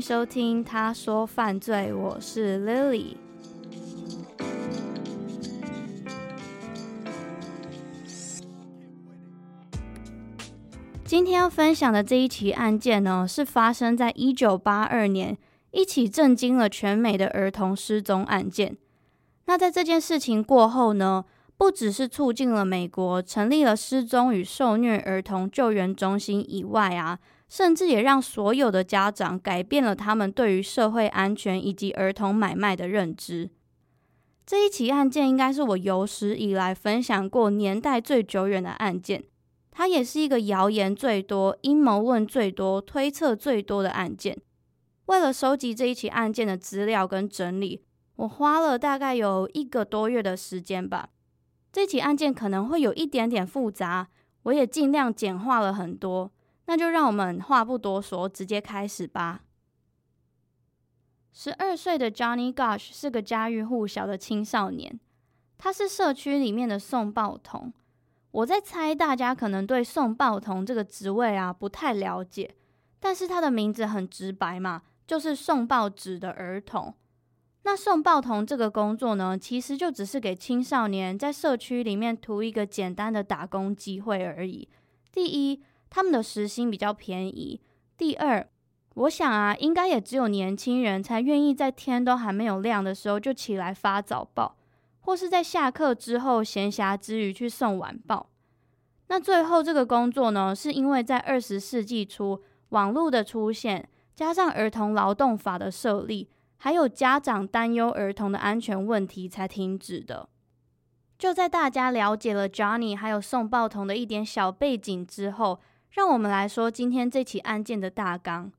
收听《他说犯罪》，我是 Lily。今天要分享的这一起案件呢，是发生在一九八二年，一起震惊了全美的儿童失踪案件。那在这件事情过后呢，不只是促进了美国成立了失踪与受虐儿童救援中心以外啊，甚至也让所有的家长改变了他们对于社会安全以及儿童买卖的认知。这一起案件应该是我有史以来分享过年代最久远的案件。它也是一个谣言最多、阴谋论最多、推测最多的案件。为了收集这一起案件的资料跟整理，我花了大概有一个多月的时间吧。这起案件可能会有一点点复杂，我也尽量简化了很多。那就让我们话不多说，直接开始吧。十二岁的 Johnny Gosh 是个家喻户晓的青少年，他是社区里面的送报童。我在猜，大家可能对送报童这个职位啊不太了解，但是他的名字很直白嘛，就是送报纸的儿童。那送报童这个工作呢，其实就只是给青少年在社区里面图一个简单的打工机会而已。第一，他们的时薪比较便宜；第二，我想啊，应该也只有年轻人才愿意在天都还没有亮的时候就起来发早报。或是在下课之后闲暇之余去送晚报。那最后这个工作呢，是因为在二十世纪初网络的出现，加上儿童劳动法的设立，还有家长担忧儿童的安全问题才停止的。就在大家了解了 Johnny 还有送报童的一点小背景之后，让我们来说今天这起案件的大纲。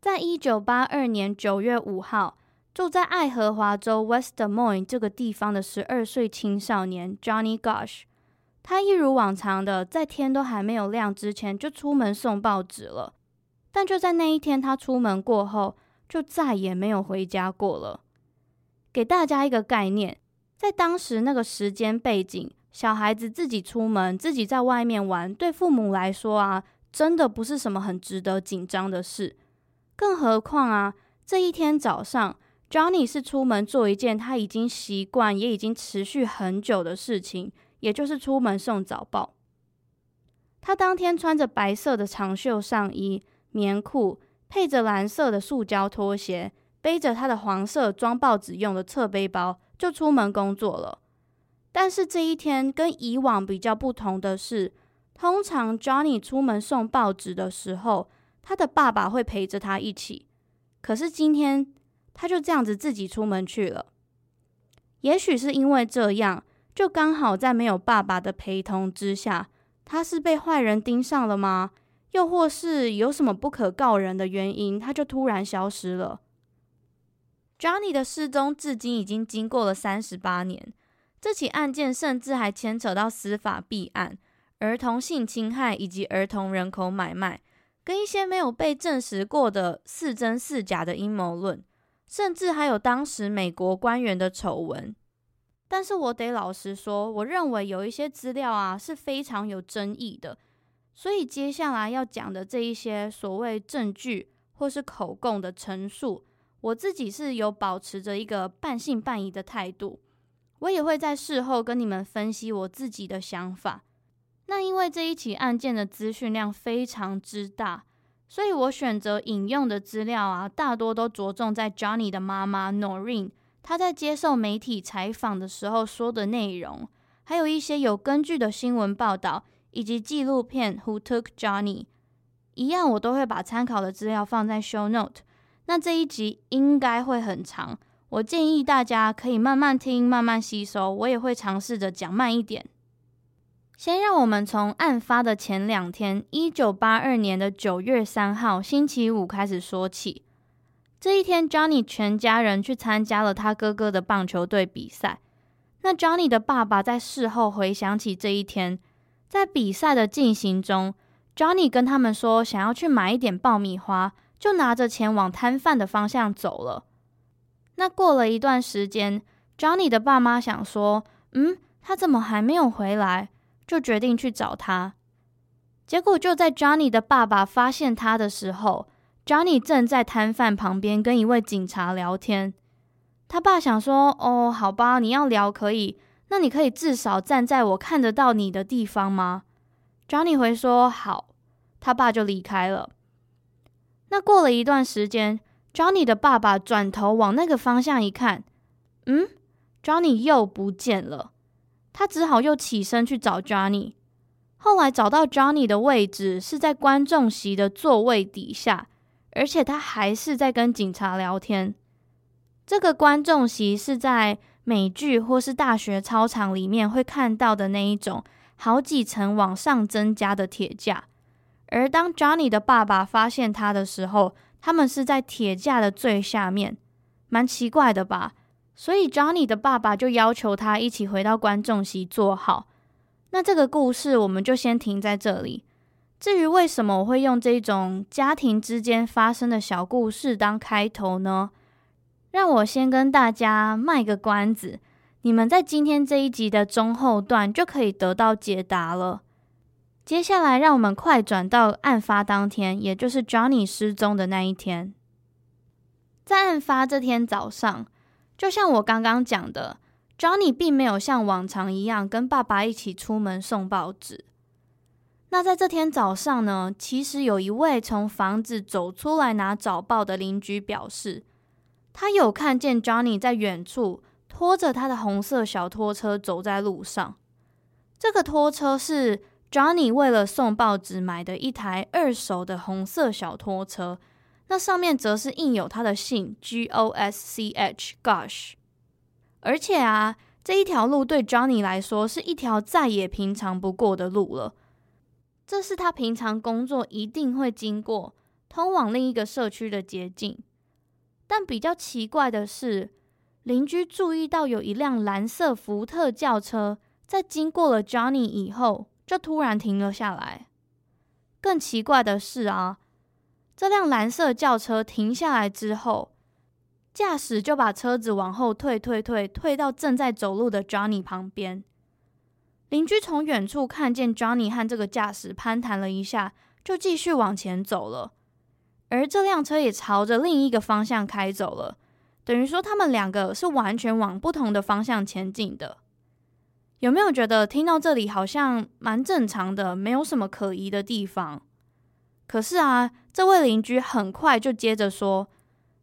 在一九八二年九月五号。住在爱荷华州 Westmoine 这个地方的十二岁青少年 Johnny Gosh，他一如往常的在天都还没有亮之前就出门送报纸了。但就在那一天，他出门过后就再也没有回家过了。给大家一个概念，在当时那个时间背景，小孩子自己出门，自己在外面玩，对父母来说啊，真的不是什么很值得紧张的事。更何况啊，这一天早上。Johnny 是出门做一件他已经习惯也已经持续很久的事情，也就是出门送早报。他当天穿着白色的长袖上衣、棉裤，配着蓝色的塑胶拖鞋，背着他的黄色装报纸用的侧背包，就出门工作了。但是这一天跟以往比较不同的是，通常 Johnny 出门送报纸的时候，他的爸爸会陪着他一起。可是今天，他就这样子自己出门去了。也许是因为这样，就刚好在没有爸爸的陪同之下，他是被坏人盯上了吗？又或是有什么不可告人的原因，他就突然消失了？Johnny 的失踪至今已经经过了三十八年，这起案件甚至还牵扯到司法弊案、儿童性侵害以及儿童人口买卖，跟一些没有被证实过的似真似假的阴谋论。甚至还有当时美国官员的丑闻，但是我得老实说，我认为有一些资料啊是非常有争议的，所以接下来要讲的这一些所谓证据或是口供的陈述，我自己是有保持着一个半信半疑的态度。我也会在事后跟你们分析我自己的想法。那因为这一起案件的资讯量非常之大，所以我选择引用的资料啊，大多都着重在 Johnny 的妈妈 Noreen 她在接受媒体采访的时候说的内容，还有一些有根据的新闻报道以及纪录片 Who Took Johnny，一样我都会把参考的资料放在 Show Note。那这一集应该会很长。我建议大家可以慢慢听，慢慢吸收。我也会尝试着讲慢一点。先让我们从案发的前两天，一九八二年的九月三号星期五开始说起。这一天，Johnny 全家人去参加了他哥哥的棒球队比赛。那 Johnny 的爸爸在事后回想起这一天，在比赛的进行中，Johnny 跟他们说想要去买一点爆米花，就拿着钱往摊贩的方向走了。那过了一段时间，Johnny 的爸妈想说：“嗯，他怎么还没有回来？”就决定去找他。结果就在 Johnny 的爸爸发现他的时候，Johnny 正在摊贩旁边跟一位警察聊天。他爸想说：“哦，好吧，你要聊可以，那你可以至少站在我看得到你的地方吗？”Johnny 回说：“好。”他爸就离开了。那过了一段时间。Johnny 的爸爸转头往那个方向一看，嗯，Johnny 又不见了。他只好又起身去找 Johnny。后来找到 Johnny 的位置是在观众席的座位底下，而且他还是在跟警察聊天。这个观众席是在美剧或是大学操场里面会看到的那一种，好几层往上增加的铁架。而当 Johnny 的爸爸发现他的时候，他们是在铁架的最下面，蛮奇怪的吧？所以 Johnny 的爸爸就要求他一起回到观众席坐好。那这个故事我们就先停在这里。至于为什么我会用这种家庭之间发生的小故事当开头呢？让我先跟大家卖个关子，你们在今天这一集的中后段就可以得到解答了。接下来，让我们快转到案发当天，也就是 Johnny 失踪的那一天。在案发这天早上，就像我刚刚讲的，Johnny 并没有像往常一样跟爸爸一起出门送报纸。那在这天早上呢，其实有一位从房子走出来拿早报的邻居表示，他有看见 Johnny 在远处拖着他的红色小拖车走在路上。这个拖车是。Johnny 为了送报纸买的一台二手的红色小拖车，那上面则是印有他的姓 G O S C H，Gosh。而且啊，这一条路对 Johnny 来说是一条再也平常不过的路了。这是他平常工作一定会经过、通往另一个社区的捷径。但比较奇怪的是，邻居注意到有一辆蓝色福特轿车在经过了 Johnny 以后。就突然停了下来。更奇怪的是啊，这辆蓝色轿车停下来之后，驾驶就把车子往后退，退，退，退到正在走路的 Johnny 旁边。邻居从远处看见 Johnny 和这个驾驶攀谈了一下，就继续往前走了。而这辆车也朝着另一个方向开走了，等于说他们两个是完全往不同的方向前进的。有没有觉得听到这里好像蛮正常的，没有什么可疑的地方？可是啊，这位邻居很快就接着说，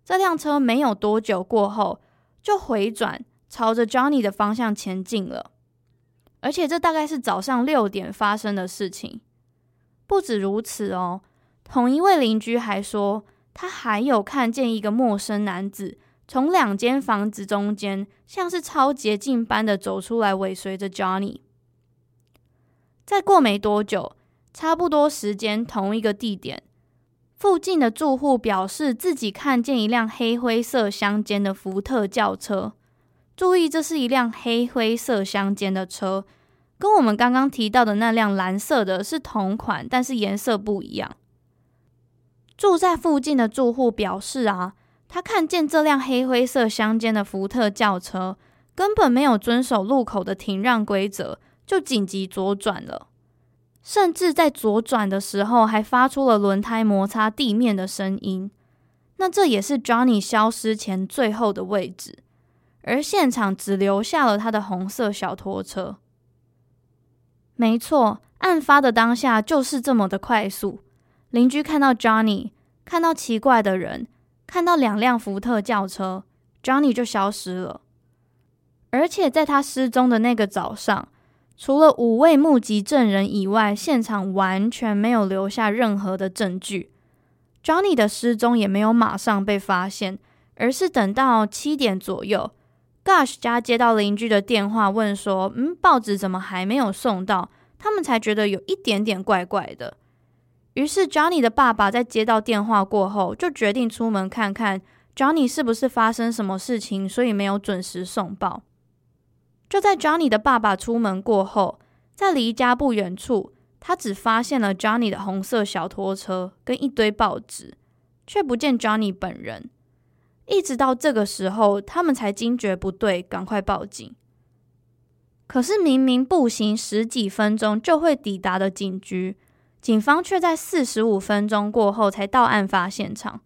这辆车没有多久过后就回转，朝着 Johnny 的方向前进了。而且这大概是早上六点发生的事情。不止如此哦，同一位邻居还说，他还有看见一个陌生男子。从两间房子中间，像是超捷径般的走出来，尾随着 Johnny。再过没多久，差不多时间，同一个地点，附近的住户表示自己看见一辆黑灰色相间的福特轿车。注意，这是一辆黑灰色相间的车，跟我们刚刚提到的那辆蓝色的是同款，但是颜色不一样。住在附近的住户表示啊。他看见这辆黑灰色相间的福特轿车根本没有遵守路口的停让规则，就紧急左转了，甚至在左转的时候还发出了轮胎摩擦地面的声音。那这也是 Johnny 消失前最后的位置，而现场只留下了他的红色小拖车。没错，案发的当下就是这么的快速。邻居看到 Johnny，看到奇怪的人，看到两辆福特轿车，Johnny 就消失了。而且在他失踪的那个早上，除了五位目击证人以外，现场完全没有留下任何的证据。Johnny 的失踪也没有马上被发现，而是等到七点左右，Gosh 家接到邻居的电话，问说：“嗯，报纸怎么还没有送到？”他们才觉得有一点点怪怪的。于是 Johnny 的爸爸在接到电话过后，就决定出门看看 Johnny 是不是发生什么事情，所以没有准时送报。就在 Johnny 的爸爸出门过后，在离家不远处，他只发现了 Johnny 的红色小拖车跟一堆报纸，却不见 Johnny 本人。一直到这个时候，他们才惊觉不对，赶快报警。可是明明步行十几分钟就会抵达的警局，警方却在四十五分钟过后才到案发现场。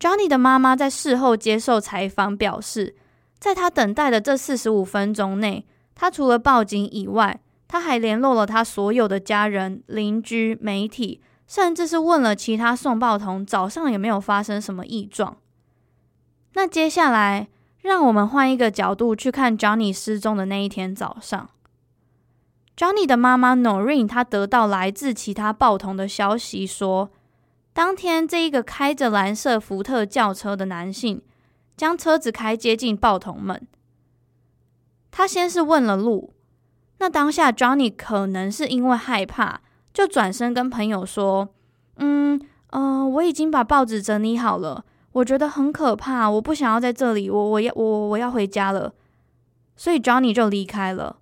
Johnny 的妈妈在事后接受采访表示，在他等待的这四十五分钟内，他除了报警以外，他还联络了他所有的家人、邻居、媒体，甚至是问了其他送报童早上有没有发生什么异状。那接下来，让我们换一个角度去看 Johnny 失踪的那一天早上。Johnny 的妈妈 Noreen，她得到来自其他报童的消息说，当天这一个开着蓝色福特轿车的男性。将车子开接近报童们，他先是问了路。那当下，Johnny 可能是因为害怕，就转身跟朋友说：“嗯，呃，我已经把报纸整理好了，我觉得很可怕，我不想要在这里，我我要我我要回家了。”所以 Johnny 就离开了。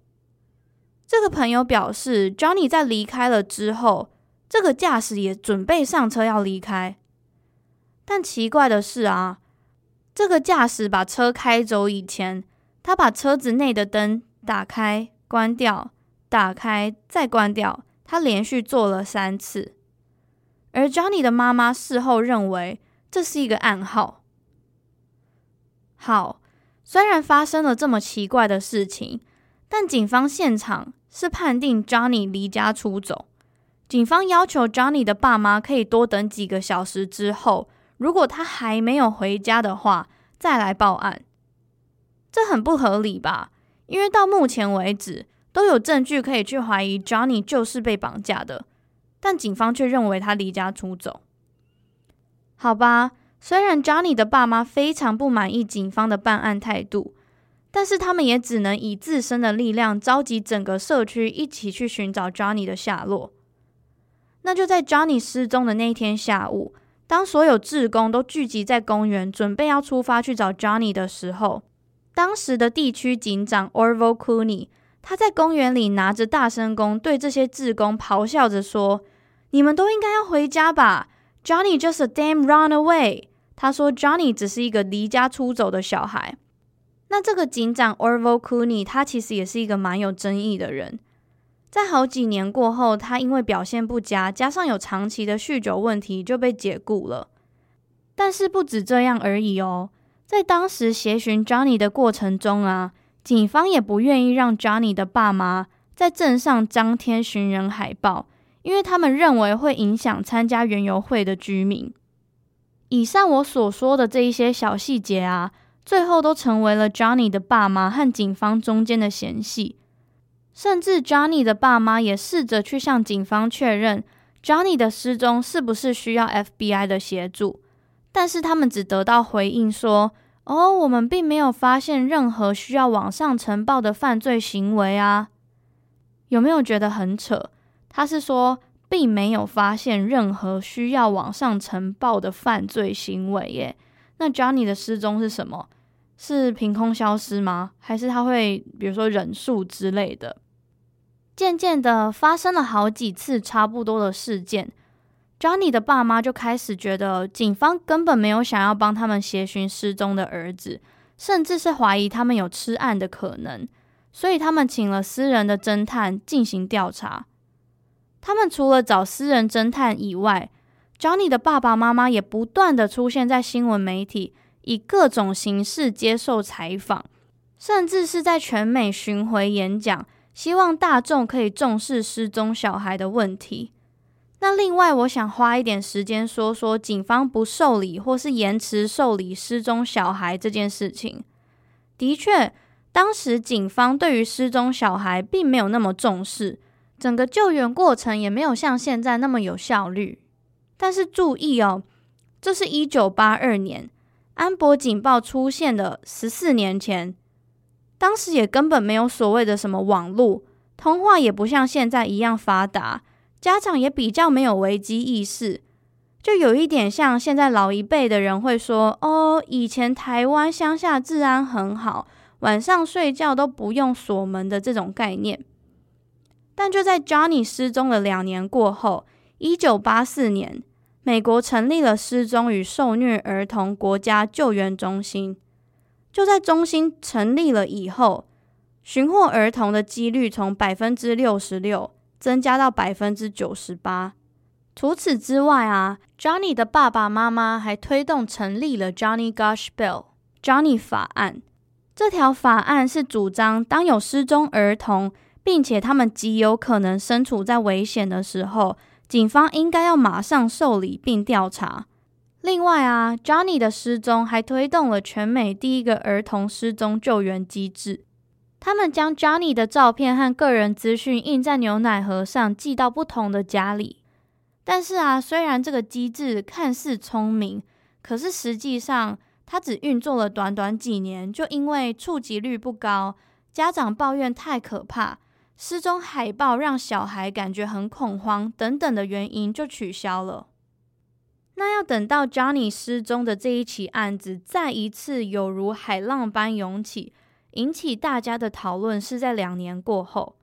这个朋友表示，Johnny 在离开了之后，这个驾驶也准备上车要离开，但奇怪的是啊。这个驾驶把车开走以前，他把车子内的灯打开、关掉、打开再关掉，他连续做了三次。而 Johnny 的妈妈事后认为这是一个暗号。好，虽然发生了这么奇怪的事情，但警方现场是判定 Johnny 离家出走。警方要求 Johnny 的爸妈可以多等几个小时之后。如果他还没有回家的话，再来报案，这很不合理吧？因为到目前为止都有证据可以去怀疑 Johnny 就是被绑架的，但警方却认为他离家出走。好吧，虽然 Johnny 的爸妈非常不满意警方的办案态度，但是他们也只能以自身的力量召集整个社区一起去寻找 Johnny 的下落。那就在 Johnny 失踪的那一天下午。当所有志工都聚集在公园，准备要出发去找 Johnny 的时候，当时的地区警长 Orville Cooney，他在公园里拿着大声公，对这些志工咆哮着说：“你们都应该要回家吧！Johnny just a damn runaway。”他说：“Johnny 只是一个离家出走的小孩。”那这个警长 Orville Cooney，他其实也是一个蛮有争议的人。在好几年过后，他因为表现不佳，加上有长期的酗酒问题，就被解雇了。但是不止这样而已哦，在当时协寻 Johnny 的过程中啊，警方也不愿意让 Johnny 的爸妈在镇上张贴寻人海报，因为他们认为会影响参加园游会的居民。以上我所说的这一些小细节啊，最后都成为了 Johnny 的爸妈和警方中间的嫌隙。甚至 Johnny 的爸妈也试着去向警方确认 Johnny 的失踪是不是需要 FBI 的协助，但是他们只得到回应说：“哦，我们并没有发现任何需要网上呈报的犯罪行为啊。”有没有觉得很扯？他是说并没有发现任何需要网上呈报的犯罪行为耶。那 Johnny 的失踪是什么？是凭空消失吗？还是他会比如说忍术之类的？渐渐的，发生了好几次差不多的事件，Johnny 的爸妈就开始觉得警方根本没有想要帮他们协寻失踪的儿子，甚至是怀疑他们有吃案的可能，所以他们请了私人的侦探进行调查。他们除了找私人侦探以外，Johnny 的爸爸妈妈也不断的出现在新闻媒体，以各种形式接受采访，甚至是在全美巡回演讲，希望大众可以重视失踪小孩的问题。那另外，我想花一点时间说说警方不受理或是延迟受理失踪小孩这件事情。的确，当时警方对于失踪小孩并没有那么重视，整个救援过程也没有像现在那么有效率。但是注意哦，这是一九八二年，安博警报出现的十四年前，当时也根本没有所谓的什么网络，通话也不像现在一样发达，家长也比较没有危机意识，就有一点像现在老一辈的人会说：“哦，以前台湾乡下治安很好，晚上睡觉都不用锁门的这种概念。”但就在 Johnny 失踪了两年过后，一九八四年。美国成立了失踪与受虐儿童国家救援中心。就在中心成立了以后，寻获儿童的几率从百分之六十六增加到百分之九十八。除此之外啊，Johnny 的爸爸妈妈还推动成立了 Johnny Gosh Bill（Johnny 法案）。这条法案是主张，当有失踪儿童，并且他们极有可能身处在危险的时候，警方应该要马上受理并调查。另外啊，Johnny 的失踪还推动了全美第一个儿童失踪救援机制。他们将 Johnny 的照片和个人资讯印在牛奶盒上，寄到不同的家里。但是啊，虽然这个机制看似聪明，可是实际上它只运作了短短几年，就因为触及率不高，家长抱怨太可怕。失踪海报让小孩感觉很恐慌，等等的原因就取消了。那要等到 Johnny 失踪的这一起案子再一次有如海浪般涌起，引起大家的讨论，是在两年过后，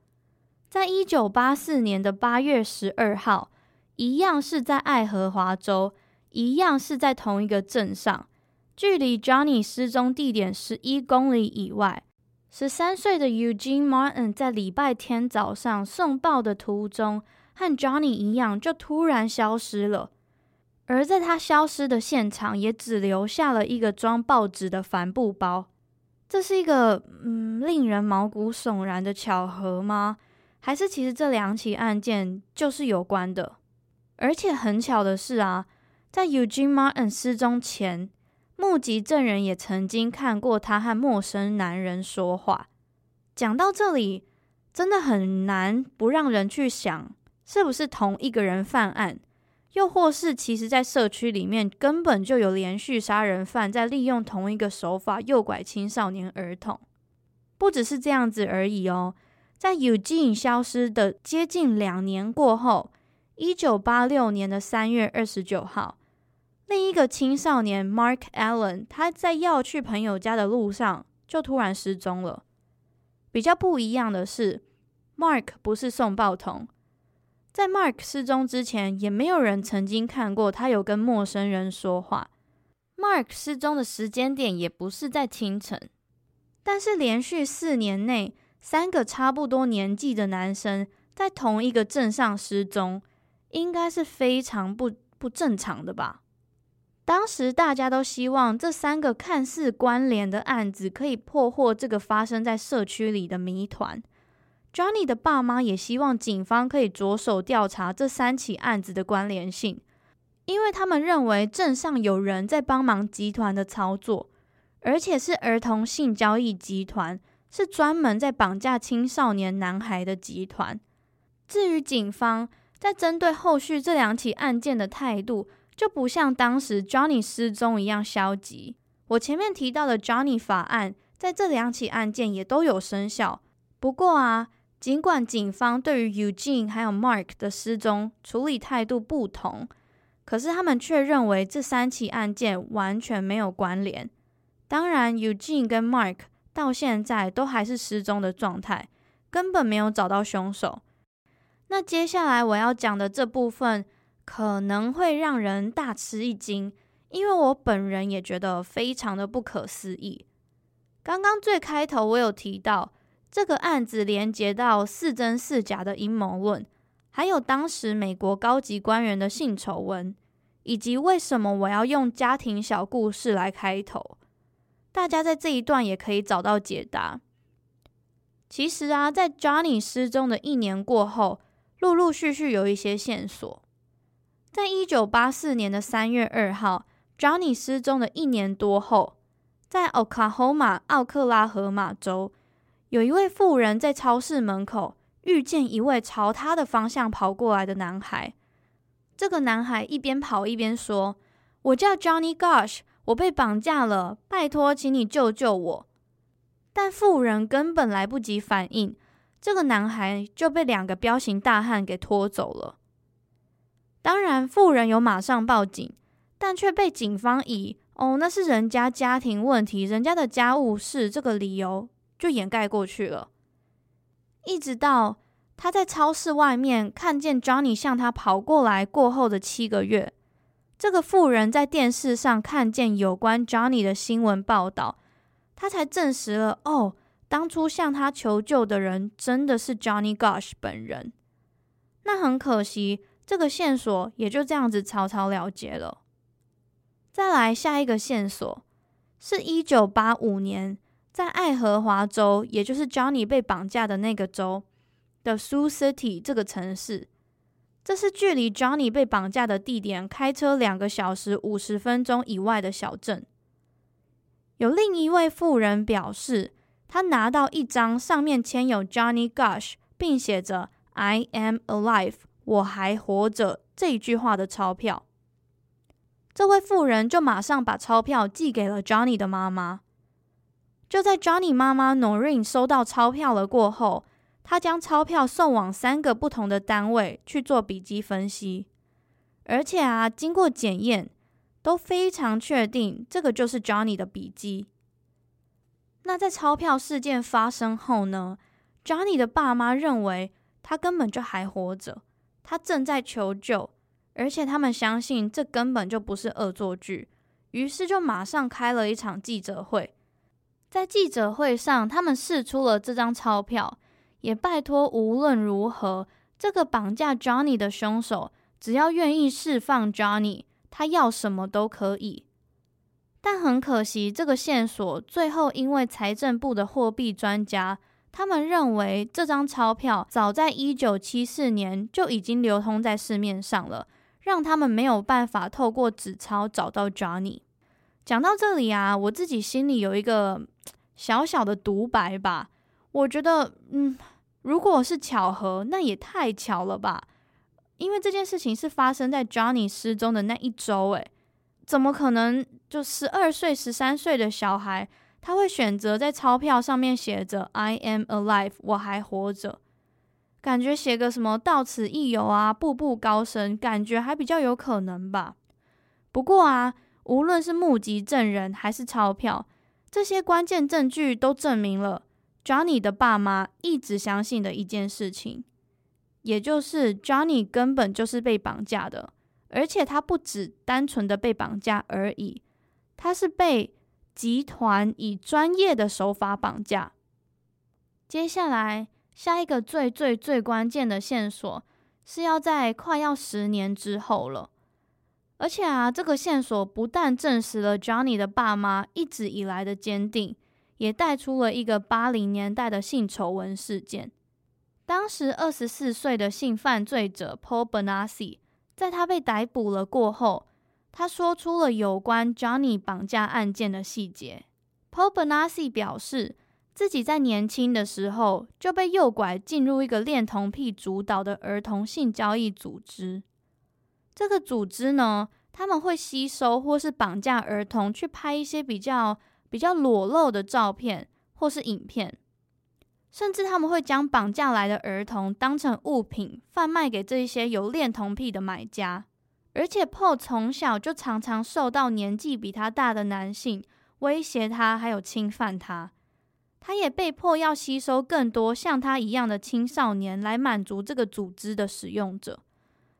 在一九八四年的八月十二号，一样是在爱荷华州，一样是在同一个镇上，距离 Johnny 失踪地点十一公里以外。十三岁的 Eugene Martin 在礼拜天早上送报的途中，和 Johnny 一样，就突然消失了。而在他消失的现场，也只留下了一个装报纸的帆布包。这是一个嗯，令人毛骨悚然的巧合吗？还是其实这两起案件就是有关的？而且很巧的是啊，在 Eugene Martin 失踪前。目击证人也曾经看过他和陌生男人说话。讲到这里，真的很难不让人去想，是不是同一个人犯案，又或是其实在社区里面根本就有连续杀人犯在利用同一个手法诱拐青少年儿童。不只是这样子而已哦，在 Eugene 消失的接近两年过后，一九八六年的三月二十九号。另一个青少年 Mark Allen，他在要去朋友家的路上就突然失踪了。比较不一样的是，Mark 不是送报童，在 Mark 失踪之前，也没有人曾经看过他有跟陌生人说话。Mark 失踪的时间点也不是在清晨，但是连续四年内，三个差不多年纪的男生在同一个镇上失踪，应该是非常不不正常的吧？当时大家都希望这三个看似关联的案子可以破获这个发生在社区里的谜团。Johnny 的爸妈也希望警方可以着手调查这三起案子的关联性，因为他们认为镇上有人在帮忙集团的操作，而且是儿童性交易集团，是专门在绑架青少年男孩的集团。至于警方在针对后续这两起案件的态度，就不像当时 Johnny 失踪一样消极。我前面提到的 Johnny 法案，在这两起案件也都有生效。不过啊，尽管警方对于 Eugene 还有 Mark 的失踪处理态度不同，可是他们却认为这三起案件完全没有关联。当然，Eugene 跟 Mark 到现在都还是失踪的状态，根本没有找到凶手。那接下来我要讲的这部分。可能会让人大吃一惊，因为我本人也觉得非常的不可思议。刚刚最开头我有提到这个案子连接到似真似假的阴谋论，还有当时美国高级官员的性丑闻，以及为什么我要用家庭小故事来开头。大家在这一段也可以找到解答。其实啊，在 Johnny 失踪的一年过后，陆陆续续有一些线索。在一九八四年的三月二号，Johnny 失踪的一年多后，在 Oklahoma 奥克拉荷马州，有一位妇人在超市门口遇见一位朝他的方向跑过来的男孩。这个男孩一边跑一边说：“我叫 Johnny Gosh，我被绑架了，拜托，请你救救我。”但妇人根本来不及反应，这个男孩就被两个彪形大汉给拖走了。当然，妇人有马上报警，但却被警方以“哦，那是人家家庭问题，人家的家务事”这个理由就掩盖过去了。一直到他在超市外面看见 Johnny 向他跑过来过后的七个月，这个妇人在电视上看见有关 Johnny 的新闻报道，他才证实了哦，当初向他求救的人真的是 Johnny Gosh 本人。那很可惜，这个线索也就这样子草草了结了。再来下一个线索，是一九八五年在爱荷华州，也就是 Johnny 被绑架的那个州。的 Sioux City 这个城市，这是距离 Johnny 被绑架的地点开车两个小时五十分钟以外的小镇。有另一位妇人表示，她拿到一张上面签有 Johnny Gush，并写着 “I am alive”，我还活着这一句话的钞票。这位妇人就马上把钞票寄给了 Johnny 的妈妈。就在 Johnny 妈妈 Noreen 收到钞票了过后，他将钞票送往三个不同的单位去做笔迹分析，而且啊，经过检验，都非常确定这个就是 Johnny 的笔迹。那在钞票事件发生后呢，Johnny 的爸妈认为他根本就还活着，他正在求救，而且他们相信这根本就不是恶作剧，于是就马上开了一场记者会。在记者会上，他们试出了这张钞票。也拜托，无论如何，这个绑架 Johnny 的凶手，只要愿意释放 Johnny，他要什么都可以。但很可惜，这个线索最后因为财政部的货币专家，他们认为这张钞票早在一九七四年就已经流通在市面上了，让他们没有办法透过纸钞找到 Johnny。讲到这里啊，我自己心里有一个小小的独白吧。我觉得，嗯，如果是巧合，那也太巧了吧？因为这件事情是发生在 Johnny 失踪的那一周，诶，怎么可能就十二岁、十三岁的小孩，他会选择在钞票上面写着 “I am alive”，我还活着，感觉写个什么“到此一游”啊，步步高升，感觉还比较有可能吧？不过啊，无论是目击证人还是钞票，这些关键证据都证明了。Johnny 的爸妈一直相信的一件事情，也就是 Johnny 根本就是被绑架的，而且他不只单纯的被绑架而已，他是被集团以专业的手法绑架。接下来，下一个最最最关键的线索是要在快要十年之后了，而且啊，这个线索不但证实了 Johnny 的爸妈一直以来的坚定。也带出了一个八零年代的性丑闻事件。当时二十四岁的性犯罪者 Paul Bonassi 在他被逮捕了过后，他说出了有关 Johnny 绑架案件的细节。Paul Bonacci 表示，自己在年轻的时候就被诱拐进入一个恋童癖主导的儿童性交易组织。这个组织呢，他们会吸收或是绑架儿童，去拍一些比较。比较裸露的照片或是影片，甚至他们会将绑架来的儿童当成物品贩卖给这一些有恋童癖的买家。而且，Paul 从小就常常受到年纪比他大的男性威胁他，还有侵犯他。他也被迫要吸收更多像他一样的青少年来满足这个组织的使用者。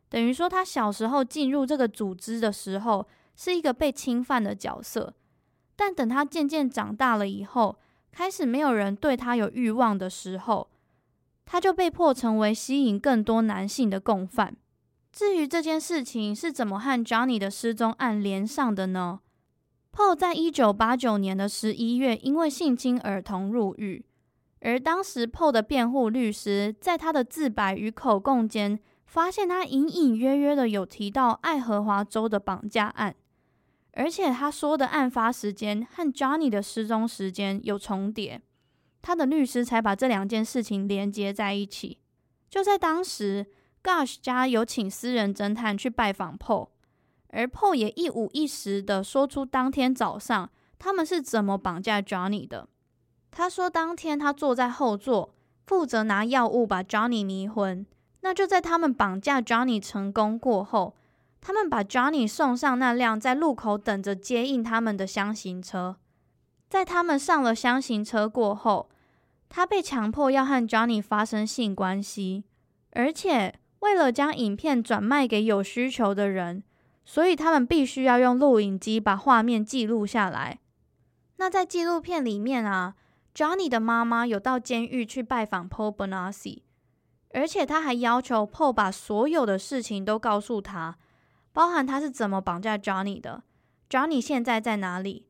等于说，他小时候进入这个组织的时候，是一个被侵犯的角色。但等他渐渐长大了以后，开始没有人对他有欲望的时候，他就被迫成为吸引更多男性的共犯。至于这件事情是怎么和 Johnny 的失踪案连上的呢？Paul 在一九八九年的十一月因为性侵儿童入狱，而当时 Paul 的辩护律师在他的自白与口供间，发现他隐隐约约的有提到爱荷华州的绑架案，而且他说的案发时间和 Johnny 的失踪时间有重叠，他的律师才把这两件事情连接在一起。就在当时。Gosh 家有请私人侦探去拜访 Paul，而 Paul 也一五一十的说出当天早上他们是怎么绑架 Johnny 的。他说，当天他坐在后座，负责拿药物把 Johnny 迷昏。那就在他们绑架 Johnny 成功过后，他们把 Johnny 送上那辆在路口等着接应他们的厢型车。在他们上了厢型车过后，他被强迫要和 Johnny 发生性关系，而且。为了将影片转卖给有需求的人，所以他们必须要用录影机把画面记录下来。那在纪录片里面啊，Johnny 的妈妈有到监狱去拜访 Paul Bonaci，而且他还要求 Paul 把所有的事情都告诉他，包含他是怎么绑架 Johnny 的，Johnny 现在在哪里，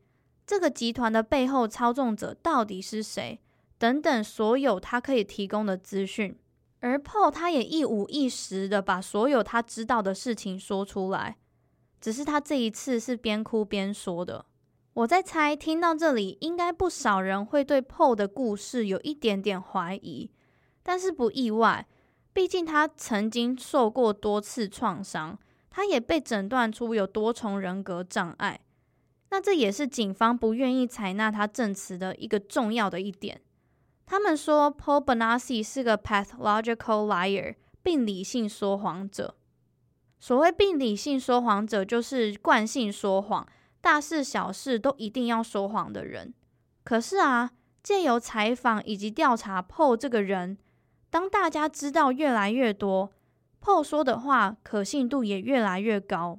这个集团的背后操纵者到底是谁，等等所有他可以提供的资讯。而 Paul 他也一五一十的把所有他知道的事情说出来，只是他这一次是边哭边说的。我在猜，听到这里，应该不少人会对 Paul 的故事有一点点怀疑，但是不意外，毕竟他曾经受过多次创伤，他也被诊断出有多重人格障碍。那这也是警方不愿意采纳他证词的一个重要的一点。他们说，Paul Bonacci 是个 pathological liar，病理性说谎者。所谓病理性说谎者，就是惯性说谎，大事小事都一定要说谎的人。可是啊，借由采访以及调查 Paul 这个人，当大家知道越来越多，Paul 说的话可信度也越来越高。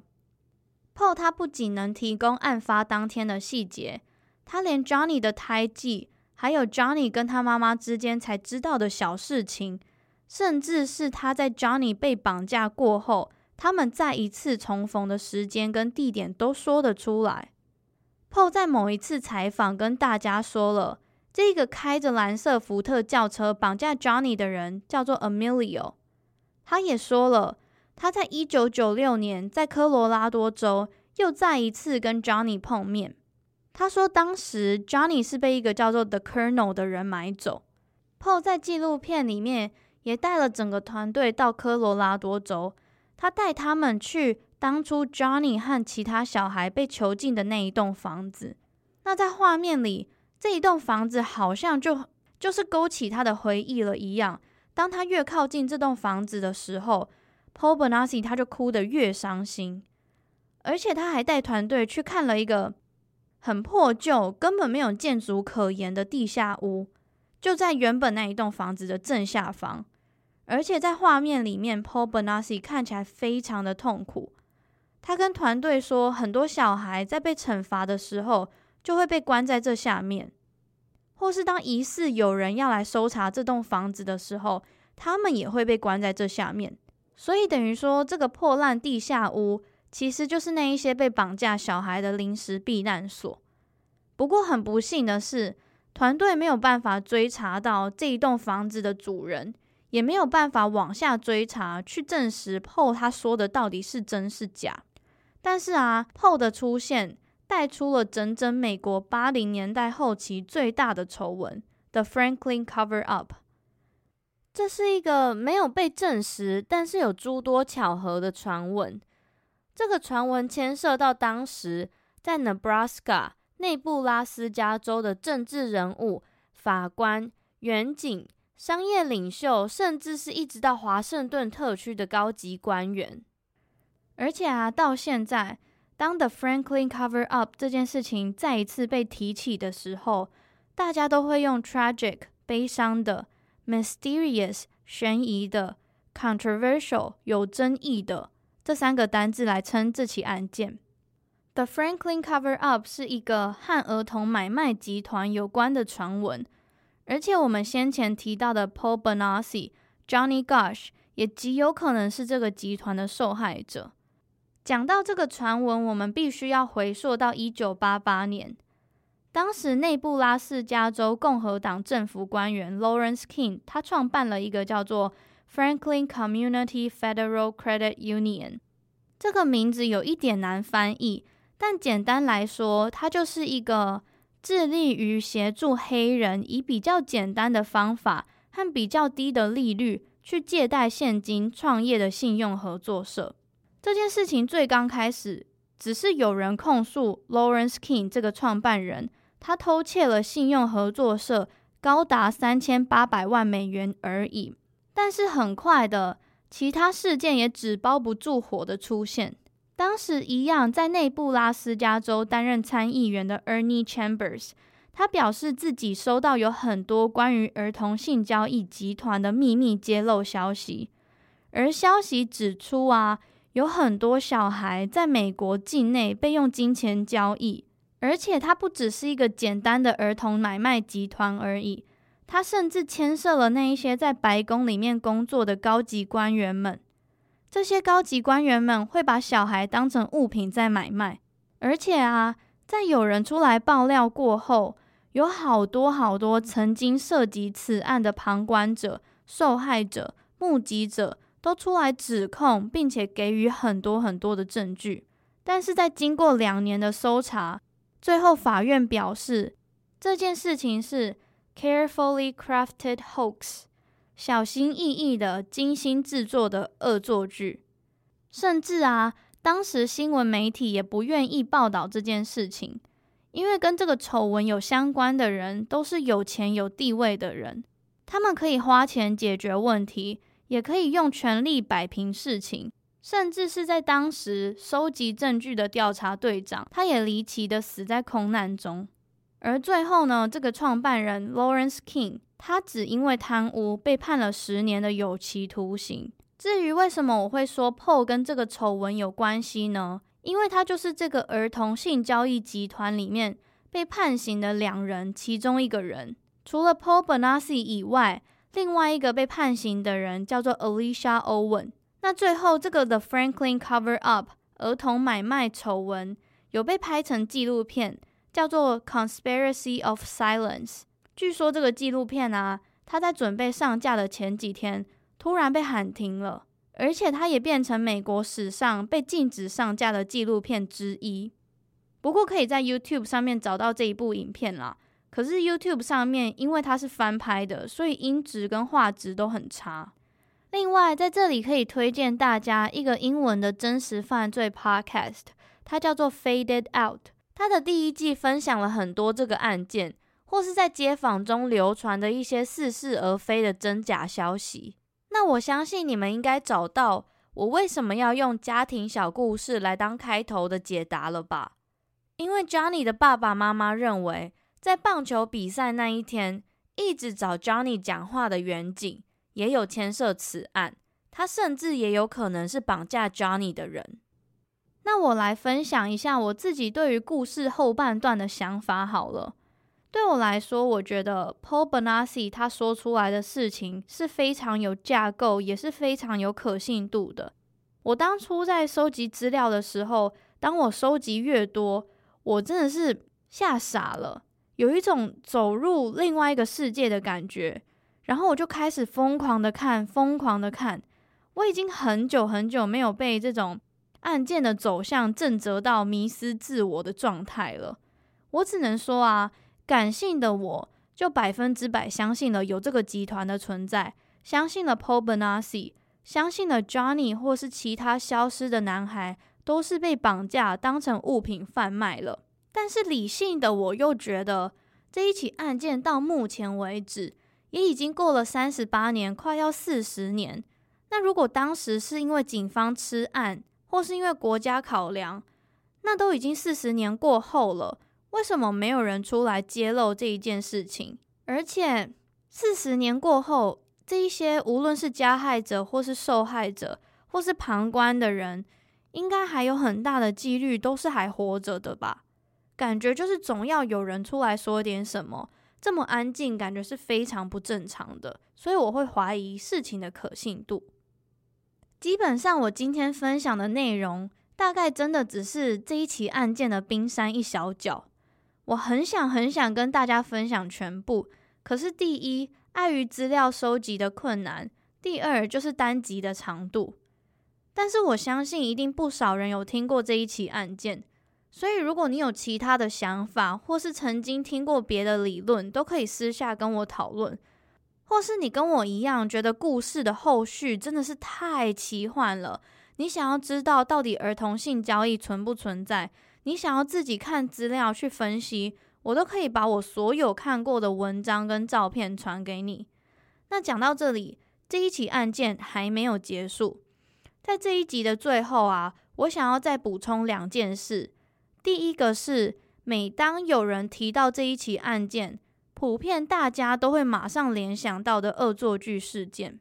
Paul 他不仅能提供案发当天的细节，他连 Johnny 的胎记。还有 Johnny 跟他妈妈之间才知道的小事情，甚至是他在 Johnny 被绑架过后，他们再一次重逢的时间跟地点都说得出来。Paul 在某一次采访跟大家说了，这个开着蓝色福特轿车绑架 Johnny 的人叫做 Emilio。他也说了，他在一九九六年在科罗拉多州又再一次跟 Johnny 碰面。他说，当时 Johnny 是被一个叫做 The Colonel 的人买走。Paul 在纪录片里面也带了整个团队到科罗拉多州，他带他们去当初 Johnny 和其他小孩被囚禁的那一栋房子。那在画面里，这一栋房子好像就就是勾起他的回忆了一样。当他越靠近这栋房子的时候，Paul Bonacci 他就哭得越伤心，而且他还带团队去看了一个。很破旧，根本没有建筑可言的地下屋，就在原本那一栋房子的正下方。而且在画面里面，Paul Bonacci 看起来非常的痛苦。他跟团队说，很多小孩在被惩罚的时候，就会被关在这下面，或是当疑似有人要来搜查这栋房子的时候，他们也会被关在这下面。所以等于说，这个破烂地下屋。其实就是那一些被绑架小孩的临时避难所。不过很不幸的是，团队没有办法追查到这一栋房子的主人，也没有办法往下追查去证实 PO 他说的到底是真是假。但是啊，PO 的出现带出了整整美国八零年代后期最大的丑闻 ——The Franklin Cover Up。这是一个没有被证实，但是有诸多巧合的传闻。这个传闻牵涉到当时在 Nebraska 内布拉斯加州的政治人物、法官、远景、商业领袖，甚至是一直到华盛顿特区的高级官员。而且啊，到现在，当 The Franklin Cover Up 这件事情再一次被提起的时候，大家都会用 tragic 悲伤的、mysterious 悬疑的、controversial 有争议的。这三个单字来称这起案件。The Franklin Cover Up 是一个和儿童买卖集团有关的传闻，而且我们先前提到的 Paul Bonacci、Johnny Gosh 也极有可能是这个集团的受害者。讲到这个传闻，我们必须要回溯到一九八八年，当时内布拉斯加州共和党政府官员 Lawrence King，他创办了一个叫做 Franklin Community Federal Credit Union，这个名字有一点难翻译，但简单来说，它就是一个致力于协助黑人以比较简单的方法和比较低的利率去借贷现金创业的信用合作社。这件事情最刚开始，只是有人控诉 Lawrence King 这个创办人，他偷窃了信用合作社高达三千八百万美元而已。但是很快的，其他事件也纸包不住火的出现。当时一样在内布拉斯加州担任参议员的 Ernie Chambers，他表示自己收到有很多关于儿童性交易集团的秘密揭露消息，而消息指出啊。有很多小孩在美国境内被用金钱交易，而且它不只是一个简单的儿童买卖集团而已，他甚至牵涉了那一些在白宫里面工作的高级官员们。这些高级官员们会把小孩当成物品在买卖，而且啊，在有人出来爆料过后，有好多好多曾经涉及此案的旁观者、受害者、目击者。都出来指控，并且给予很多很多的证据，但是在经过两年的搜查，最后法院表示这件事情是 carefully crafted hoax，小心翼翼的、精心制作的恶作剧。甚至啊，当时新闻媒体也不愿意报道这件事情，因为跟这个丑闻有相关的人都是有钱有地位的人，他们可以花钱解决问题。也可以用权力摆平事情，甚至是在当时收集证据的调查队长，他也离奇的死在空难中。而最后呢，这个创办人 Lawrence King，他只因为贪污被判了十年的有期徒刑。至于为什么我会说 Paul 跟这个丑闻有关系呢？因为他就是这个儿童性交易集团里面被判刑的两人其中一个人。除了 Paul Bonacci 以外。另外一个被判刑的人叫做 Alicia Owen。那最后这个 The Franklin Cover Up 儿童买卖丑闻有被拍成纪录片，叫做 Conspiracy of Silence。据说这个纪录片啊，它在准备上架的前几天突然被喊停了，而且它也变成美国史上被禁止上架的纪录片之一。不过可以在 YouTube 上面找到这一部影片啦。可是 YouTube 上面，因为它是翻拍的，所以音质跟画质都很差。另外，在这里可以推荐大家一个英文的真实犯罪 Podcast，它叫做 Faded Out。他的第一季分享了很多这个案件，或是在街访中流传的一些似是而非的真假消息。那我相信你们应该找到我为什么要用家庭小故事来当开头的解答了吧？因为 Johnny 的爸爸妈妈认为。在棒球比赛那一天，一直找 Johnny 讲话的远景也有牵涉此案，他甚至也有可能是绑架 Johnny 的人。那我来分享一下我自己对于故事后半段的想法好了。对我来说，我觉得 Paul Bonacci 他说出来的事情是非常有架构，也是非常有可信度的。我当初在收集资料的时候，当我收集越多，我真的是吓傻了。有一种走入另外一个世界的感觉，然后我就开始疯狂的看，疯狂的看。我已经很久很久没有被这种案件的走向正折到迷失自我的状态了。我只能说啊，感性的我就百分之百相信了有这个集团的存在，相信了 Paul Bonacci，相信了 Johnny 或是其他消失的男孩都是被绑架当成物品贩卖了。但是理性的我又觉得，这一起案件到目前为止也已经过了三十八年，快要四十年。那如果当时是因为警方吃案，或是因为国家考量，那都已经四十年过后了，为什么没有人出来揭露这一件事情？而且四十年过后，这一些无论是加害者，或是受害者，或是旁观的人，应该还有很大的几率都是还活着的吧？感觉就是总要有人出来说点什么，这么安静，感觉是非常不正常的，所以我会怀疑事情的可信度。基本上，我今天分享的内容，大概真的只是这一起案件的冰山一小角。我很想很想跟大家分享全部，可是第一，碍于资料收集的困难；第二，就是单集的长度。但是我相信，一定不少人有听过这一起案件，所以如果你有其他的想法，或是曾经听过别的理论，都可以私下跟我讨论。或是你跟我一样，觉得故事的后续真的是太奇幻了，你想要知道到底儿童性交易存不存在，你想要自己看资料去分析，我都可以把我所有看过的文章跟照片传给你。那讲到这里，这一起案件还没有结束，在这一集的最后啊，我想要再补充两件事。第一个是，每当有人提到这一起案件，普遍大家都会马上联想到的恶作剧事件。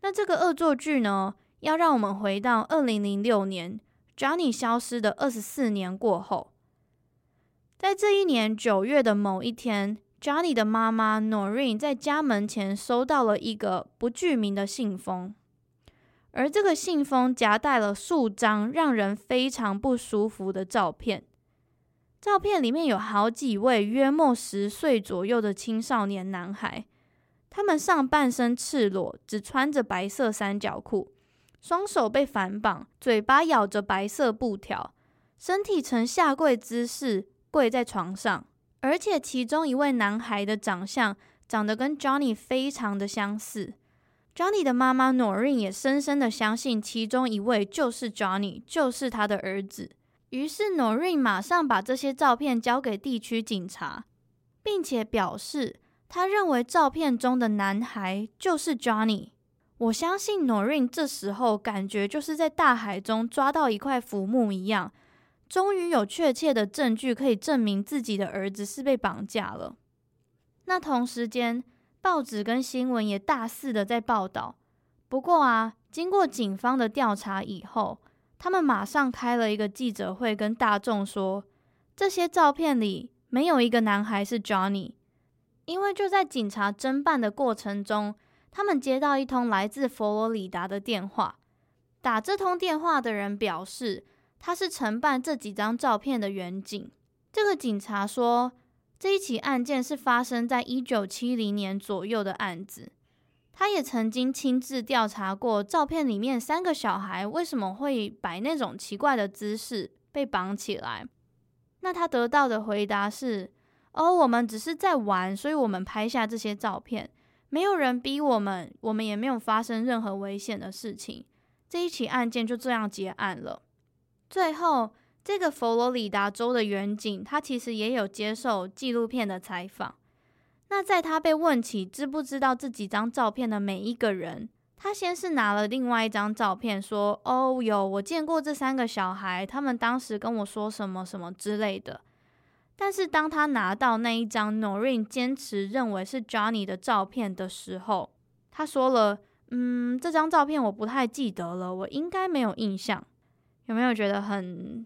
那这个恶作剧呢，要让我们回到二零零六年，Johnny 消失的二十四年过后，在这一年九月的某一天，Johnny 的妈妈 Noreen 在家门前收到了一个不具名的信封，而这个信封夹带了数张让人非常不舒服的照片。照片里面有好几位约莫十岁左右的青少年男孩，他们上半身赤裸，只穿着白色三角裤，双手被反绑，嘴巴咬着白色布条，身体呈下跪姿势跪在床上，而且其中一位男孩的长相长得跟 Johnny 非常的相似。Johnny 的妈妈 Noreen 也深深的相信其中一位就是 Johnny，就是他的儿子。于是，Noreen 马上把这些照片交给地区警察，并且表示他认为照片中的男孩就是 Johnny。我相信 Noreen 这时候感觉就是在大海中抓到一块浮木一样，终于有确切的证据可以证明自己的儿子是被绑架了。那同时间，报纸跟新闻也大肆的在报道。不过啊，经过警方的调查以后，他们马上开了一个记者会，跟大众说，这些照片里没有一个男孩是 Johnny，因为就在警察侦办的过程中，他们接到一通来自佛罗里达的电话。打这通电话的人表示，他是承办这几张照片的员警。这个警察说，这一起案件是发生在一九七零年左右的案子。他也曾经亲自调查过照片里面三个小孩为什么会摆那种奇怪的姿势被绑起来。那他得到的回答是：哦，我们只是在玩，所以我们拍下这些照片，没有人逼我们，我们也没有发生任何危险的事情。这一起案件就这样结案了。最后，这个佛罗里达州的员警他其实也有接受纪录片的采访。那在他被问起知不知道这几张照片的每一个人，他先是拿了另外一张照片说：“哦，有，我见过这三个小孩，他们当时跟我说什么什么之类的。”但是当他拿到那一张 Noreen 坚持认为是 Johnny 的照片的时候，他说了：“嗯，这张照片我不太记得了，我应该没有印象。”有没有觉得很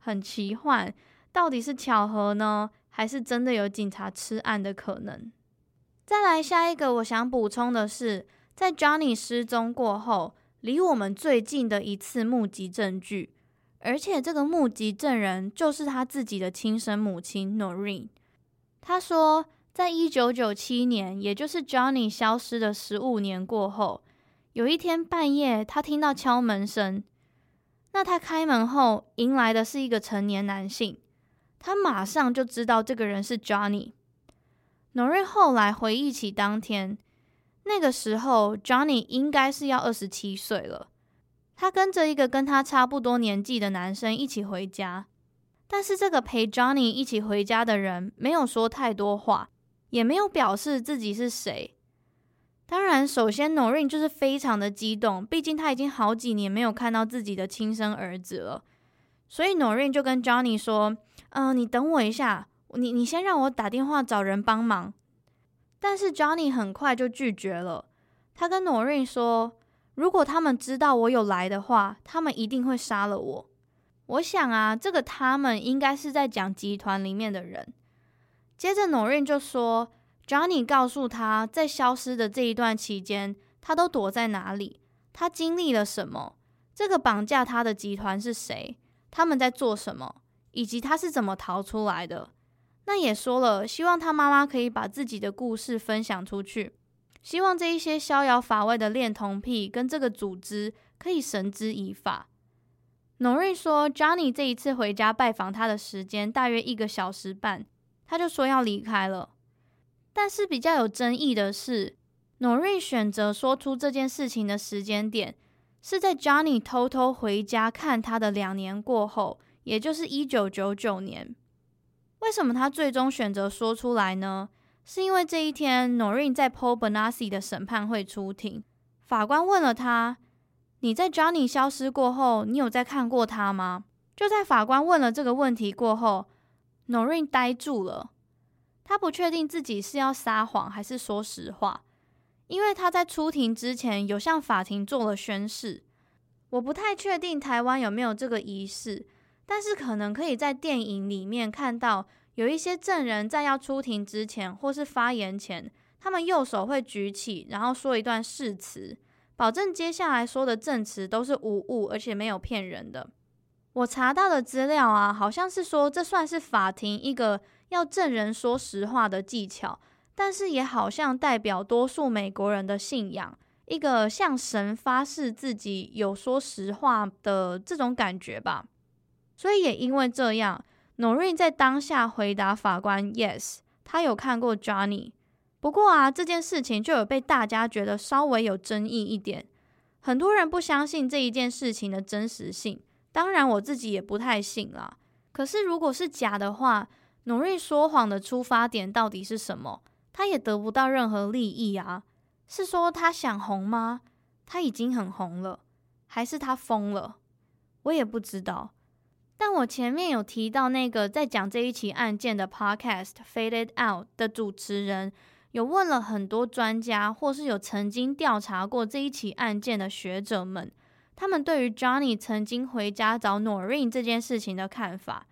很奇幻？到底是巧合呢？还是真的有警察吃案的可能。再来下一个，我想补充的是，在 Johnny 失踪过后，离我们最近的一次目击证据，而且这个目击证人就是他自己的亲生母亲 Noreen。他说，在一九九七年，也就是 Johnny 消失的十五年过后，有一天半夜，他听到敲门声。那他开门后，迎来的是一个成年男性。他马上就知道这个人是 Johnny。Noreen 后来回忆起当天，那个时候 Johnny 应该是要二十七岁了。他跟着一个跟他差不多年纪的男生一起回家，但是这个陪 Johnny 一起回家的人没有说太多话，也没有表示自己是谁。当然，首先 Noreen 就是非常的激动，毕竟他已经好几年没有看到自己的亲生儿子了，所以 Noreen 就跟 Johnny 说。嗯、你等我一下，你你先让我打电话找人帮忙。但是 Johnny 很快就拒绝了。他跟 Noreen 说，如果他们知道我有来的话，他们一定会杀了我。我想啊，这个他们应该是在讲集团里面的人。接着 Noreen 就说，Johnny 告诉他在消失的这一段期间，他都躲在哪里。他经历了什么？这个绑架他的集团是谁？他们在做什么？以及他是怎么逃出来的？那也说了，希望他妈妈可以把自己的故事分享出去，希望这一些逍遥法外的恋童癖跟这个组织可以绳之以法。Noreen 说，Johnny 这一次回家拜访他的时间大约一个小时半，他就说要离开了。但是比较有争议的是，Noreen 选择说出这件事情的时间点，是在 Johnny 偷偷回家看他的两年过后，也就是一九九九年。为什么他最终选择说出来呢？是因为这一天，Noreen 在 Paul Bonacci 的审判会出庭，法官问了他。你在 Johnny 消失过后，你有再看过他吗？就在法官问了这个问题过后，Noreen 呆住了。他不确定自己是要撒谎还是说实话，因为他在出庭之前有向法庭做了宣誓。我不太确定台湾有没有这个仪式，但是可能可以在电影里面看到有一些证人在要出庭之前或是发言前，他们右手会举起，然后说一段誓词。保证接下来说的证词都是无误，而且没有骗人的。我查到的资料啊，好像是说这算是法庭一个要证人说实话的技巧，但是也好像代表多数美国人的信仰，一个向神发誓自己有说实话的这种感觉吧。所以也因为这样，Noreen 在当下回答法官：“Yes，他有看过 Johnny。”不过啊，这件事情就有被大家觉得稍微有争议一点，很多人不相信这一件事情的真实性。当然，我自己也不太信啦。可是，如果是假的话，Noreen 说谎的出发点到底是什么？他也得不到任何利益啊。是说他想红吗？他已经很红了，还是他疯了？我也不知道。但我前面有提到那个在讲这一起案件的 Podcast Faded Out 的主持人。有问了很多专家，或是有曾经调查过这一起案件的学者们，他们对于 Johnny 曾经回家找 Noreen 这件事情的看法，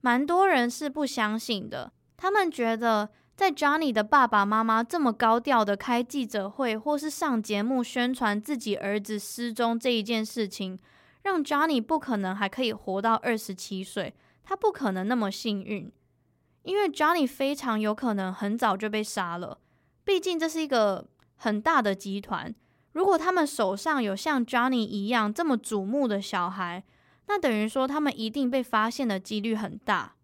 蛮多人是不相信的。他们觉得，在 Johnny 的爸爸妈妈这么高调的开记者会，或是上节目宣传自己儿子失踪这一件事情，让 Johnny 不可能还可以活到二十七岁，他不可能那么幸运。因为 Johnny 非常有可能很早就被杀了，毕竟这是一个很大的集团。如果他们手上有像 Johnny 一样这么瞩目的小孩，那等于说他们一定被发现的几率很大。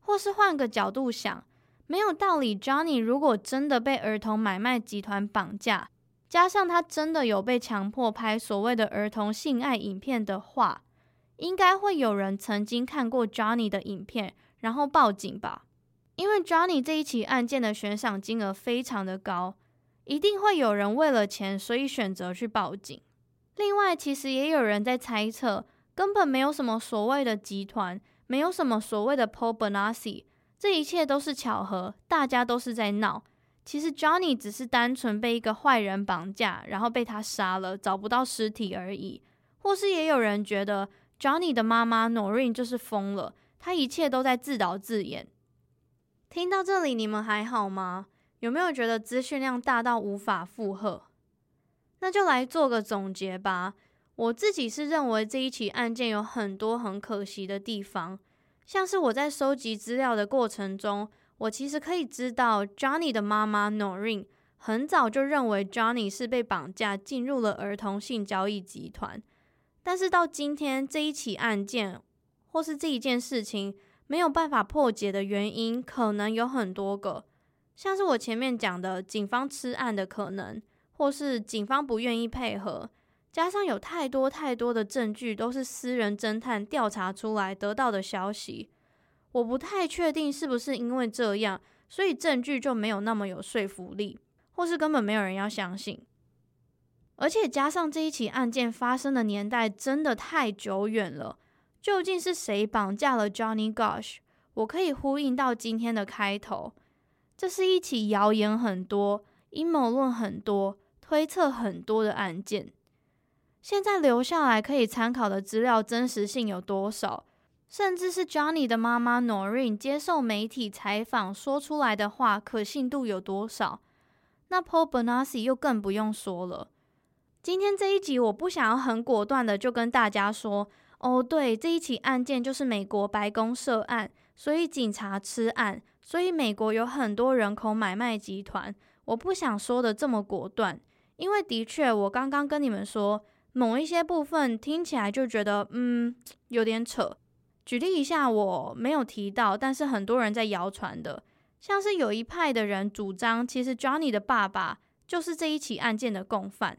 或是换个角度想，没有道理。Johnny 如果真的被儿童买卖集团绑架，加上他真的有被强迫拍所谓的儿童性爱影片的话，应该会有人曾经看过 Johnny 的影片，然后报警吧。因为 Johnny 这一起案件的悬赏金额非常的高，一定会有人为了钱，所以选择去报警。另外，其实也有人在猜测，根本没有什么所谓的集团，没有什么所谓的 Paul Bonacci，这一切都是巧合，大家都是在闹。其实 Johnny 只是单纯被一个坏人绑架，然后被他杀了，找不到尸体而已。或是也有人觉得 Johnny 的妈妈 Noreen 就是疯了，她一切都在自导自演。听到这里，你们还好吗？有没有觉得资讯量大到无法负荷？那就来做个总结吧。我自己是认为这一起案件有很多很可惜的地方，像是我在收集资料的过程中，我其实可以知道，Johnny 的妈妈 Noreen 很早就认为 Johnny 是被绑架进入了儿童性交易集团，但是到今天这一起案件或是这一件事情。没有办法破解的原因可能有很多个，像是我前面讲的警方吃案的可能，或是警方不愿意配合，加上有太多太多的证据都是私人侦探调查出来得到的消息，我不太确定是不是因为这样，所以证据就没有那么有说服力，或是根本没有人要相信。而且加上这一起案件发生的年代真的太久远了。究竟是谁绑架了 Johnny Gosh？我可以呼应到今天的开头，这是一起谣言很多、阴谋论很多、推测很多的案件。现在留下来可以参考的资料真实性有多少？甚至是 Johnny 的妈妈 Noreen 接受媒体采访说出来的话可信度有多少？那 Paul Benassi 又更不用说了。今天这一集我不想要很果断的就跟大家说，哦，对，这一起案件就是美国白宫涉案，所以警察吃案，所以美国有很多人口买卖集团。我不想说的这么果断，因为的确我刚刚跟你们说，某一些部分听起来就觉得，嗯，有点扯。举例一下，我没有提到，但是很多人在谣传的，像是有一派的人主张，其实 Johnny 的爸爸就是这一起案件的共犯。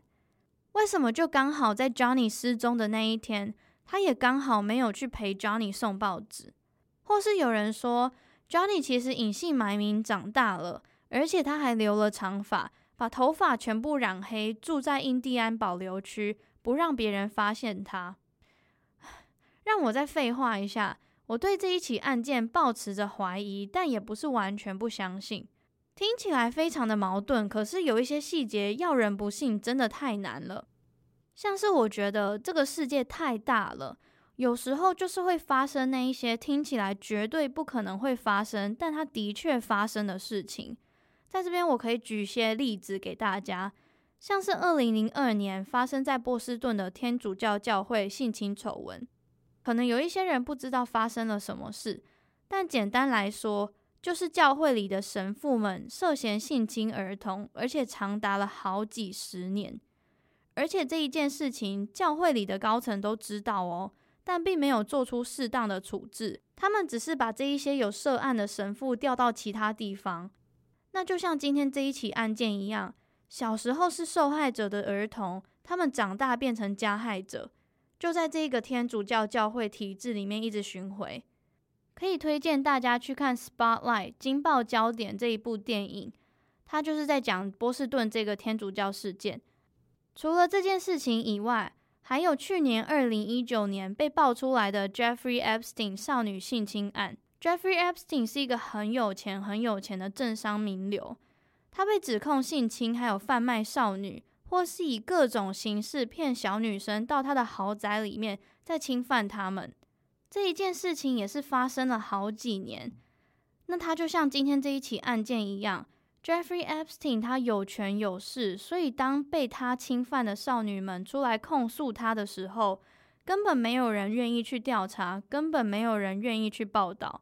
为什么就刚好在 Johnny 失踪的那一天，他也刚好没有去陪 Johnny 送报纸？或是有人说，Johnny 其实隐姓埋名长大了，而且他还留了长发，把头发全部染黑，住在印第安保留区，不让别人发现他。让我再废话一下，我对这一起案件抱持着怀疑，但也不是完全不相信。听起来非常的矛盾，可是有一些细节要人不信真的太难了。像是我觉得这个世界太大了，有时候就是会发生那一些听起来绝对不可能会发生，但它的确发生的事情。在这边我可以举些例子给大家，像是二零零二年发生在波士顿的天主教教会性侵丑闻。可能有一些人不知道发生了什么事，但简单来说，就是教会里的神父们涉嫌性侵儿童，而且长达了好几十年。而且这一件事情，教会里的高层都知道哦，但并没有做出适当的处置。他们只是把这一些有涉案的神父调到其他地方。那就像今天这一起案件一样，小时候是受害者的儿童，他们长大变成加害者。就在这个天主教教会体制里面一直巡回，可以推荐大家去看《Spotlight》惊爆焦点这一部电影，它就是在讲波士顿这个天主教事件。除了这件事情以外，还有去年二零一九年被爆出来的 Jeffrey Epstein 少女性侵案。Jeffrey Epstein 是一个很有钱、很有钱的政商名流，他被指控性侵还有贩卖少女。或是以各种形式骗小女生到他的豪宅里面，再侵犯他们。这一件事情也是发生了好几年。那他就像今天这一起案件一样，Jeffrey Epstein 他有权有势，所以当被他侵犯的少女们出来控诉他的时候，根本没有人愿意去调查，根本没有人愿意去报道。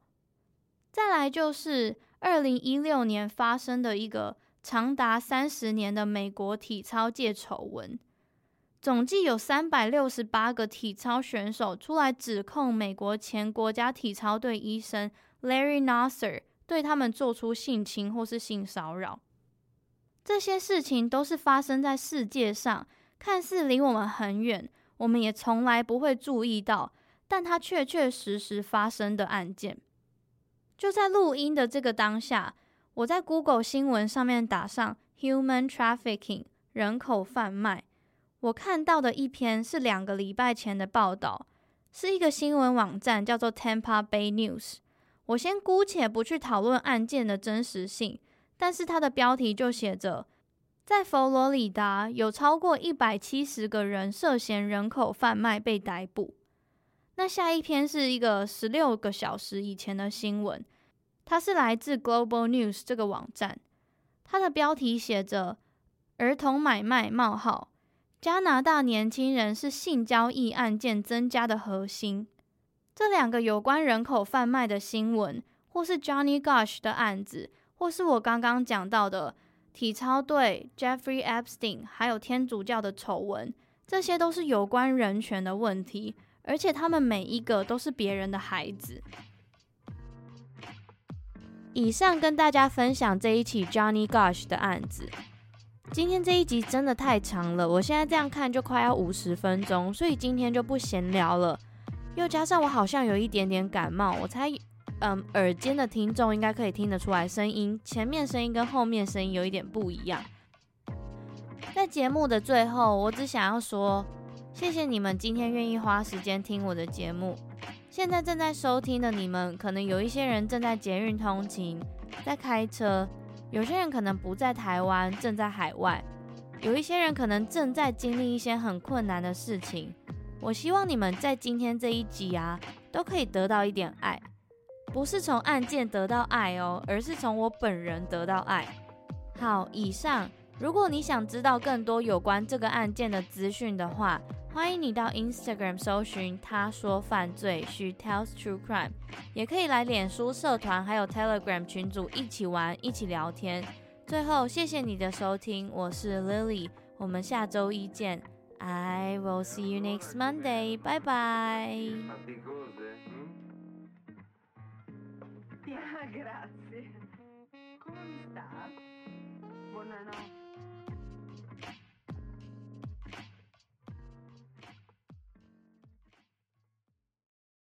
再来就是二零一六年发生的一个。长达三十年的美国体操界丑闻，总计有三百六十八个体操选手出来指控美国前国家体操队医生 Larry Nasser 对他们做出性侵或是性骚扰。这些事情都是发生在世界上，看似离我们很远，我们也从来不会注意到，但它确确实实发生的案件。就在录音的这个当下。我在 Google 新闻上面打上 “human trafficking” 人口贩卖，我看到的一篇是两个礼拜前的报道，是一个新闻网站叫做 Tampa Bay News。我先姑且不去讨论案件的真实性，但是它的标题就写着，在佛罗里达有超过一百七十个人涉嫌人口贩卖被逮捕。那下一篇是一个十六个小时以前的新闻。它是来自 Global News 这个网站，它的标题写着“儿童买卖冒号加拿大年轻人是性交易案件增加的核心”。这两个有关人口贩卖的新闻，或是 Johnny Gosh 的案子，或是我刚刚讲到的体操队 Jeffrey Epstein，还有天主教的丑闻，这些都是有关人权的问题，而且他们每一个都是别人的孩子。以上跟大家分享这一起 Johnny Gosh 的案子。今天这一集真的太长了，我现在这样看就快要五十分钟，所以今天就不闲聊了。又加上我好像有一点点感冒，我猜，嗯，耳尖的听众应该可以听得出来，声音前面声音跟后面声音有一点不一样。在节目的最后，我只想要说，谢谢你们今天愿意花时间听我的节目。现在正在收听的你们，可能有一些人正在捷运通勤，在开车；有些人可能不在台湾，正在海外；有一些人可能正在经历一些很困难的事情。我希望你们在今天这一集啊，都可以得到一点爱，不是从案件得到爱哦，而是从我本人得到爱。好，以上如果你想知道更多有关这个案件的资讯的话，欢迎你到 Instagram 搜寻“他说犯罪 ”，She tells true crime，也可以来脸书社团还有 Telegram 群组一起玩，一起聊天。最后，谢谢你的收听，我是 Lily，我们下周一见，I will see you next Monday，拜拜。